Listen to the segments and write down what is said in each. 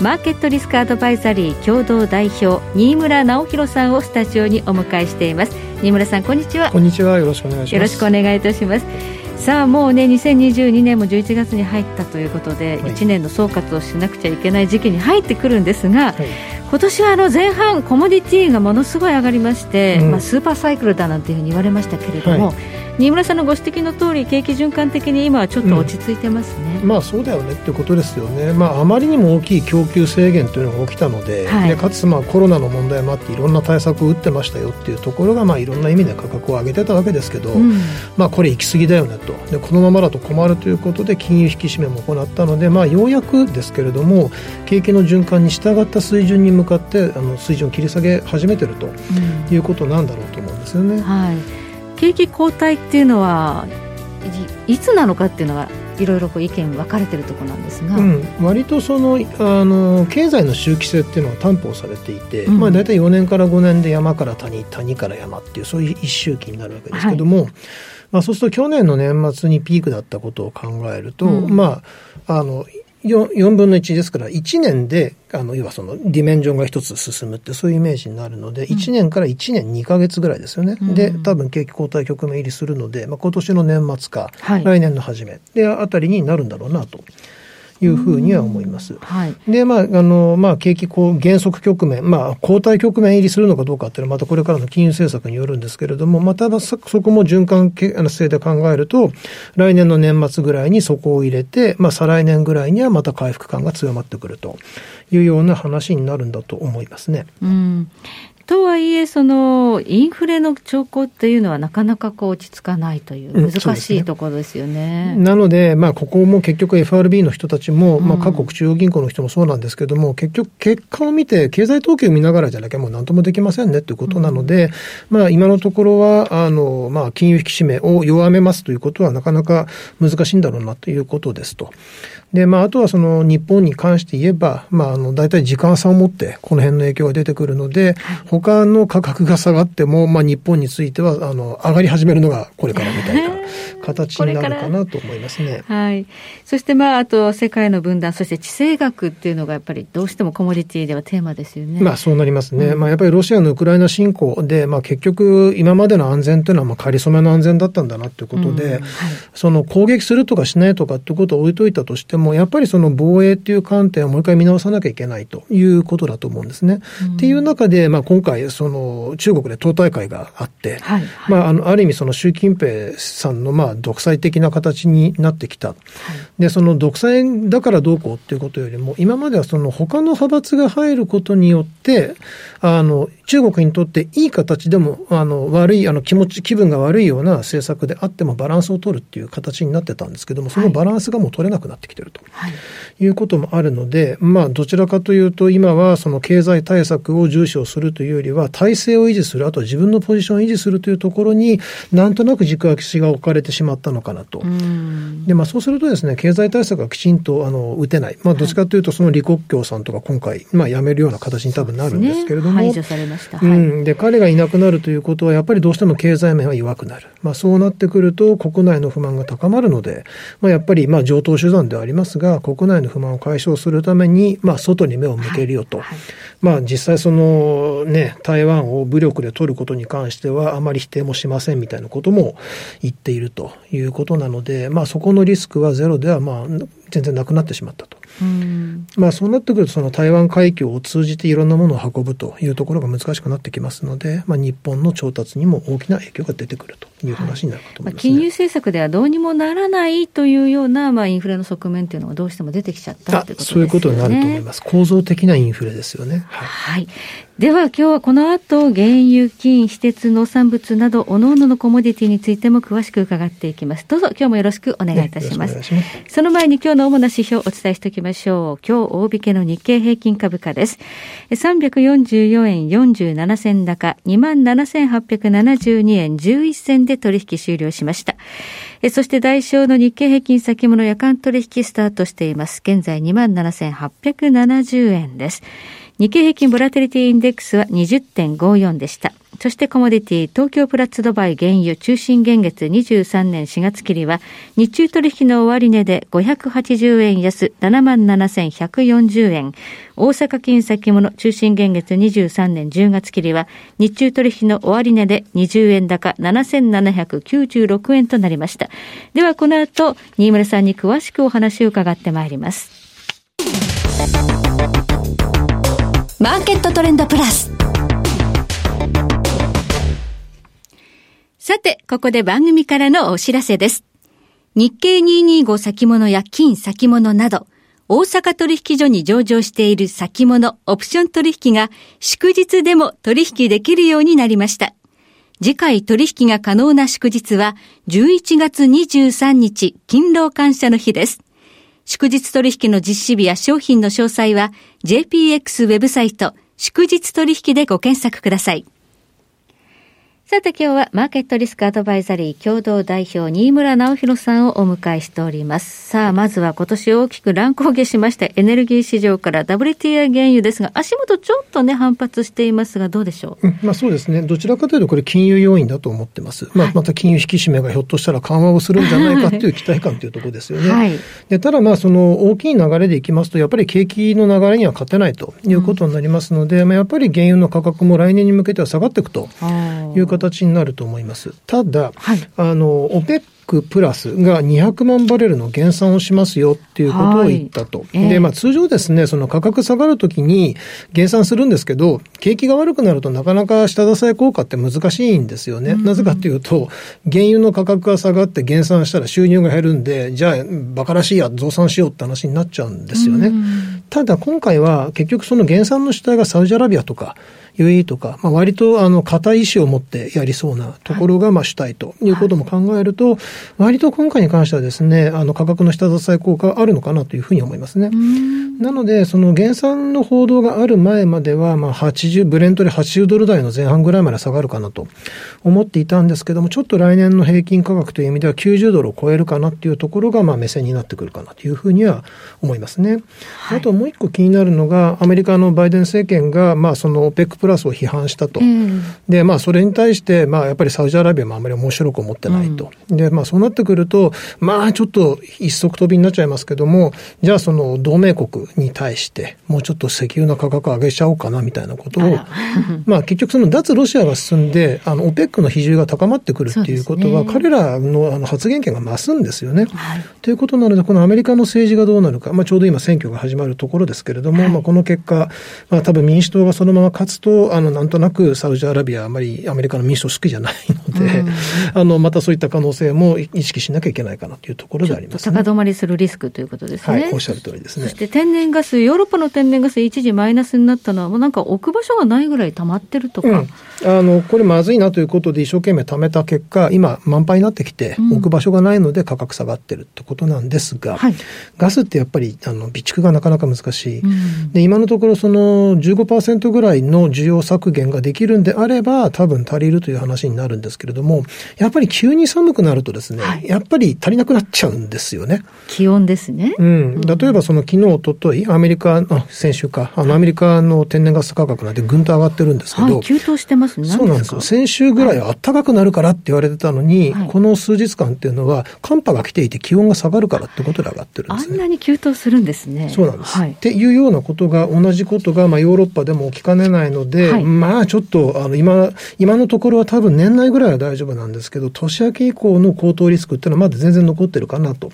マーケットリスクアドバイザリー共同代表新村直弘さんをスタジオにお迎えしています。新村さんこんにちは。こんにちは。よろしくお願いします。よろしくお願いいたします。さあもうね2022年も11月に入ったということで、はい、1年の総括をしなくちゃいけない時期に入ってくるんですが、はい、今年はあの前半コモディティがものすごい上がりまして、うん、まあ、スーパーサイクルだなんていうふうに言われましたけれども、はい新村さんのご指摘の通り景気循環的に今はちょっと落ち着いてますね、うん、まあそうだよねってことですよね、まあ、あまりにも大きい供給制限というのが起きたのではい、でかつまあコロナの問題もあっていろんな対策を打ってましたよっていうところがまあいろんな意味で価格を上げてたわけですけど、うん、まあこれ行き過ぎだよねと。でこのままだと困るということで金融引き締めも行ったので、まあ、ようやくですけれども景気の循環に従った水準に向かってあの水準を切り下げ始めてるということなんだろうと思うんですよね。はい景気後退っていうのはいつなのかっていうのがいろいろこう意見分かれてるところなんですが、うん、割とそのあの経済の周期性っていうのは担保されていて、うん、まあ、大体4年から5年で山から谷谷から山っていうそういう一周期になるわけですけども、はい、まあ、そうすると去年の年末にピークだったことを考えると、うん、まああの 4, 4分の1ですから1年であの要はそのディメンジョンが一つ進むってそういうイメージになるので、うん、1年から1年2か月ぐらいですよね、うん、で多分景気後退局面入りするので、まあ、今年の年末か、はい、来年の初め。であたりになるんだろうなと。いうふうには思います。はい、で、まあ、あの、まあ、景気こう減速局面、まあ、後退局面入りするのかどうかっていうのは、またこれからの金融政策によるんですけれども、またそこも循環性で考えると、来年の年末ぐらいにそこを入れて、まあ、再来年ぐらいにはまた回復感が強まってくるというような話になるんだと思いますね。うんとはいえ、そのインフレの兆候っていうのはなかなかこう落ち着かないという難しいところですよね。うん、ねなので、まあ、ここも結局 FRB の人たちも、まあ、各国中央銀行の人もそうなんですけれども、結局結果を見て、経済統計を見ながらじゃなきゃもう何ともできませんねということなので、うん、まあ、今のところは、あの、まあ、金融引き締めを弱めますということはなかなか難しいんだろうなということですと。で、まあ、あとはその日本に関して言えば、まあ、あの、大体時間差を持って、この辺の影響が出てくるので、他の価格が下がっても、まあ、日本については、あの、上がり始めるのがこれからみたいな形になるかなと思いますね。はい。そして、まあ、あと、世界の分断、そして地政学っていうのが、やっぱりどうしてもコモディティではテーマですよね。まあ、そうなりますね。うん、まあ、やっぱりロシアのウクライナ侵攻で、まあ、結局、今までの安全というのは、まあ、仮初めの安全だったんだなということで、うんはい、その攻撃するとかしないとかってことを置いといたとしても、やっぱりその防衛っていう観点をもう一回見直さなきゃいけないということだと思うんですね。うん、っていう中で、まあ、今回、その中国で党大会があって、はいはい、まあ、あの、ある意味その習近平さんの、まあ、独裁的な形になってきた。はい、で、その独裁だからどうこうっていうことよりも、今まではその他の派閥が入ることによって、あの、中国にとっていい形でも、あの、悪い、あの、気持ち、気分が悪いような政策であってもバランスを取るっていう形になってたんですけども、そのバランスがもう取れなくなってきてると。はいいうこともあるので、まあ、どちらかというと、今はその経済対策を重視をするというよりは、体制を維持する、あとは自分のポジションを維持するというところに、なんとなく軸足が置かれてしまったのかなと。で、まあ、そうするとですね、経済対策がきちんと、あの、打てない。まあ、どっちかというと、その李克強さんとか今回、まあ、辞めるような形に多分なるんですけれども。ね、排除されました。はい、うん。で、彼がいなくなるということは、やっぱりどうしても経済面は弱くなる。まあ、そうなってくると、国内の不満が高まるので、まあ、やっぱり、まあ、上等手段ではありますが、国内の不満を解消するために、まあ、外に目を向けるよと。はいはい、まあ、実際そのね、台湾を武力で取ることに関しては、あまり否定もしませんみたいなことも言っているということなので、まあ、そこのリスクはゼロでは、まあ、全然なくなってしまったと。まあそうなってくるとその台湾海峡を通じていろんなものを運ぶというところが難しくなってきますので、まあ、日本の調達にも大きな影響が出てくるという話になるかと思います、ねはい、金融政策ではどうにもならないというような、まあ、インフレの側面というのがどうしても出てきちゃったということですね。そういうことになると思います。構造的なインフレですよね。はい、はいでは今日はこの後、原油、金、非鉄、農産物など、各々のコモディティについても詳しく伺っていきます。どうぞ今日もよろしくお願いいたします。ますその前に今日の主な指標をお伝えしておきまましょう。今日大引けの日経平均株価です。344円47銭高、27,872円11銭で取引終了しました。そして代償の日経平均先物夜間取引スタートしています。現在27,870円です。日経平均ボラテリティインデックスは20.54でした。そしてコモディティ、東京プラッツドバイ原油中心現月23年4月切りは、日中取引の終値で580円安77,140円。大阪金先物中心現月23年10月切りは、日中取引の終値で20円高7796円となりました。ではこの後、新村さんに詳しくお話を伺ってまいります。マーケットトレンドプラス。さて、ここで番組からのお知らせです。日経225先物や金先物など、大阪取引所に上場している先物、オプション取引が祝日でも取引できるようになりました。次回取引が可能な祝日は11月23日勤労感謝の日です。祝日取引の実施日や商品の詳細は JPX ウェブサイト祝日取引でご検索ください。さて今日はマーケットリスクアドバイザリー共同代表新村直弘さんをお迎えしております。さあ、まずは今年大きく乱高下しましたエネルギー市場から WTI 原油ですが、足元ちょっとね、反発していますが、どうでしょう、うん、まあそうですね。どちらかというとこれ金融要因だと思ってます。まあまた金融引き締めがひょっとしたら緩和をするんじゃないかっていう期待感というところですよね。はい、でただまあその大きい流れでいきますと、やっぱり景気の流れには勝てないということになりますので、うん、まあやっぱり原油の価格も来年に向けては下がっていくという形になると思います。ただ、はい、あの、オペックプラスが200万バレルの減産をしますよっていうことを言ったと。はいえー、で、まあ通常ですね、その価格下がるときに減産するんですけど、景気が悪くなるとなかなか下支え効果って難しいんですよね。うん、なぜかというと、原油の価格が下がって減産したら収入が減るんで、じゃあ馬鹿らしいや、増産しようって話になっちゃうんですよね。うん、ただ今回は結局その減産の主体がサウジアラビアとか、UAE とか、まあ、割とあの固い意志を持ってやりそうなところがまあ主体ということも考えると、割と今回に関してはですね、あの価格の下支え効果があるのかなというふうに思いますね。なので、その減産の報道がある前までは、まあ80、ブレントで80ドル台の前半ぐらいまで下がるかなと思っていたんですけども、ちょっと来年の平均価格という意味では90ドルを超えるかなっていうところが、まあ目線になってくるかなというふうには思いますね。はい、あともう一個気になるのが、アメリカのバイデン政権が、まあその OPEC プラスを批判したと。うん、で、まあ、それに対して、まあ、やっぱりサウジアラビアもあまり面白く思ってないと。うん、で、まあ、そうなってくると、まあ、ちょっと一足飛びになっちゃいますけども、じゃあ、その同盟国に対して、もうちょっと石油の価格上げちゃおうかな、みたいなことを、まあ、結局その脱ロシアが進んで、あの、OPEC の比重が高まってくるっていうことは、ね、彼らのあの発言権が増すんですよね。はい、ということなので、このアメリカの政治がどうなるか、まあ、ちょうど今選挙が始まるところですけれども、はい、まあ、この結果、まあ、多分民主党がそのまま勝つと、あの、なんとなくサウジアラビアはあまりアメリカの民主党好きじゃないので、うん、あの、またそういった可能性も意識しなきゃいけないかなというところであります、ね、高止まりするリスクということですね。はい、おっしゃる通りですね。そして天然ガス、ヨーロッパの天然ガス一時マイナスになったのは、もうなんか置く場所がないぐらい溜まってるとか。うんあの、これまずいなということで一生懸命貯めた結果、今満杯になってきて、置く場所がないので価格下がってるってことなんですが、はい、ガスってやっぱり、あの、備蓄がなかなか難しい。うん、で、今のところその15%ぐらいの需要削減ができるんであれば、多分足りるという話になるんですけれども、やっぱり急に寒くなるとですね、はい、やっぱり足りなくなっちゃうんですよね。気温ですね。うん。例えばその昨日、おととい、アメリカ、あ、先週か、あの、アメリカの天然ガス価格なんてぐんと上がってるんですけど、はい、急騰してますね。そうなんですよ。先週ぐらいは暖かくなるからって言われてたのに、はい、この数日間っていうのは、寒波が来ていて気温が下がるからってことで上がってるんですね。あんなに急騰するんですね。そうなんです。はい、っていうようなことが、同じことが、まあ、ヨーロッパでも起きかねないので、はい、まあ、ちょっと、あの、今、今のところは多分年内ぐらいは大丈夫なんですけど、年明け以降の高騰リスクっていうのはまだ全然残ってるかなと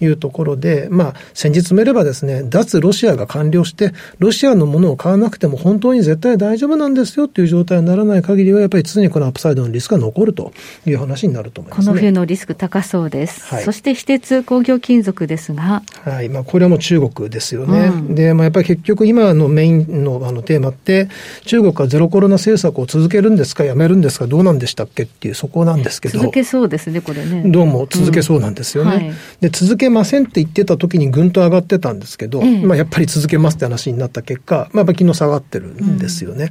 いうところで、まあ、先日めればですね、脱ロシアが完了して、ロシアのものを買わなくても本当に絶対大丈夫なんですよっていう状態にならないない限りは、やっぱり常にこのアップサイドのリスクが残るという話になると思います、ね、この冬のリスク高そうです。はい、そして非鉄工業金属ですが。はい。まあ、これはもう中国ですよね。うん、で、まあ、やっぱり結局今のメインのあのテーマって、中国はゼロコロナ政策を続けるんですか、やめるんですか、どうなんでしたっけっていう、そこなんですけど。続けそうですね、これね。どうも続けそうなんですよね。うんはい、で、続けませんって言ってた時にぐんと上がってたんですけど、えまあ、やっぱり続けますって話になった結果、まあ、昨日下がってるんですよね。うん、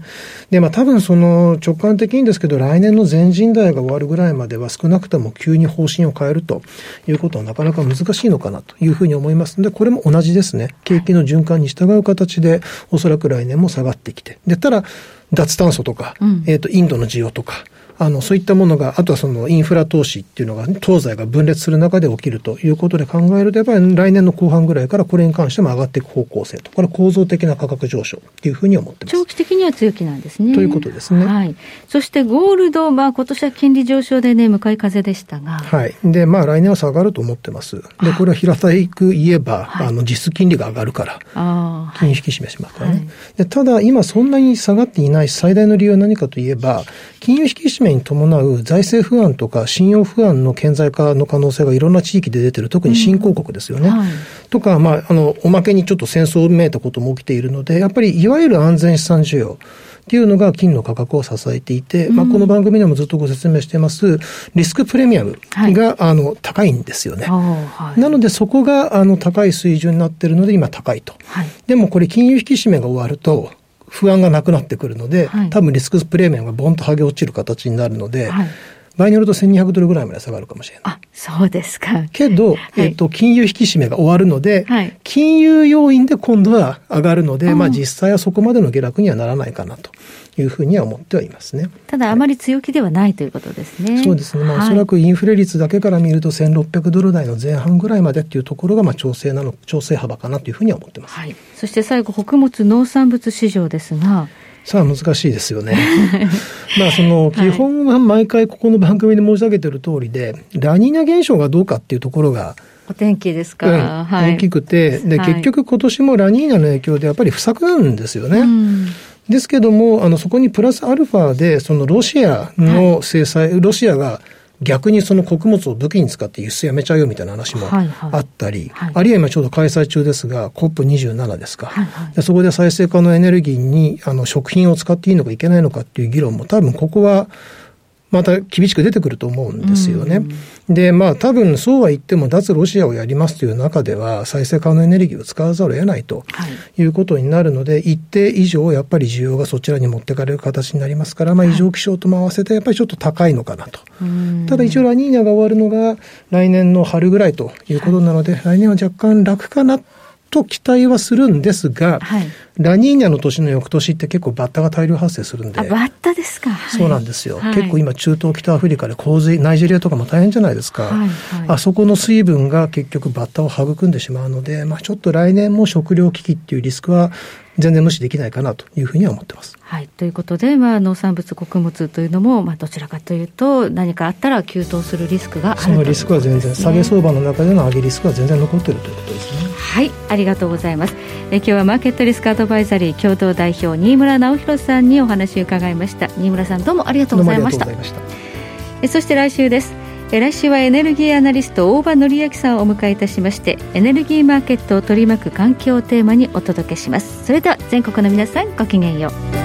で、まあ、多分その直感的にですけど、来年の全人代が終わるぐらいまでは少なくとも急に方針を変えるということはなかなか難しいのかなというふうに思いますので、これも同じですね。景気の循環に従う形で、おそらく来年も下がってきて。で、ただ、脱炭素とか、うん、えっ、と、インドの需要とか、あの、そういったものが、あとはそのインフラ投資っていうのが、東西が分裂する中で起きるということで考えると、やっぱり来年の後半ぐらいからこれに関しても上がっていく方向性と、これは構造的な価格上昇っていうふうに思ってます。長期的には強気なんですね。ということですね。はい。そしてゴールド、まあ今年は金利上昇でね、向かい風でしたが。はい。で、まあ来年は下がると思ってます。で、これは平たく言えば、はい、あの、実質金利が上がるから、金引き締めしますからね、はい、で。ただ、今そんなに下がっていない最大の理由は何かといえば、金融引き締めに伴う財政不安とか信用不安の顕在化の可能性がいろんな地域で出てる、特に新興国ですよね。うんはい、とか、まあ、あの、おまけにちょっと戦争めいたことも起きているので、やっぱりいわゆる安全資産需要。っていうのが金の価格を支えていて、うん、まあ、この番組でもずっとご説明してます、リスクプレミアムが、はい、あの高いんですよね。はい、なので、そこがあの高い水準になっているので、今高いと。はい、でもこれ、金融引き締めが終わると、不安がなくなってくるので、多分リスクプレミアムがボンと剥げ落ちる形になるので、場合によると1200ドルぐらいまで下がるかもしれない。あ、そうですか。けど、はい、えっと、金融引き締めが終わるので、はい、金融要因で今度は上がるので、まあ実際はそこまでの下落にはならないかなと。いうふうには思ってはいますね。ただ、あまり強気ではないということですね。そうですね。まあ、おそらくインフレ率だけから見ると、1600ドル台の前半ぐらいまでっていうところが、まあ、調整なの、調整幅かなというふうには思ってます。はい。そして最後、穀物農産物市場ですが、さあ難しいですよね。まあその基本は毎回ここの番組で申し上げている通りで、ラニーナ現象がどうかっていうところが、お天気ですか、うんはい、大きくて、で、結局今年もラニーナの影響でやっぱり不作なんですよね。ですけども、あの、そこにプラスアルファで、そのロシアの制裁、はい、ロシアが逆にその穀物を武器に使って輸出やめちゃうよみたいな話もあったり、はい。はい、あるいは今ちょうど開催中ですが、COP27 ですか、はいはい、でそこで再生可能エネルギーにあの食品を使っていいのかいけないのかっていう議論も多分ここはまた厳しく出てくると思うんですよね。で、まあ多分そうは言っても脱ロシアをやりますという中では再生可能エネルギーを使わざるを得ないとい。うことになるので、はい、一定以上やっぱり需要がそちらに持ってかれる形になりますから、まあ異常気象とも合わせてやっぱりちょっと高いのかなと。ただ一応ラニーニャが終わるのが来年の春ぐらいということなので、はい、来年は若干楽かなと期待はするんですが、はい、ラニーニャの年の翌年って結構バッタが大量発生するんで。バッタですか。はい、そうなんですよ、はい、結構今中東北アフリカで洪水、ナイジェリアとかも大変じゃないですか。はいあそこの水分が結局バッタを育んでしまうので、まあちょっと来年も食料危機っていうリスクは全然無視できないかなというふうには思ってます。はい、ということで、まあ、農産物、穀物というのも、まあ、どちらかというと、何かあったら急騰するリスクがある、ね、そのリスクは全然、下げ相場の中での上げリスクは全然残っているということですね。はいありがとうございます。え今日はマーケットリスクアドバイザリー共同代表新村直弘さんにお話を伺いました。新村さんどうもありがとうございました。えそして来週です。え来週はエネルギーアナリスト大場紀明さんをお迎えいたしましてエネルギーマーケットを取り巻く環境をテーマにお届けします。それでは全国の皆さんごきげんよう。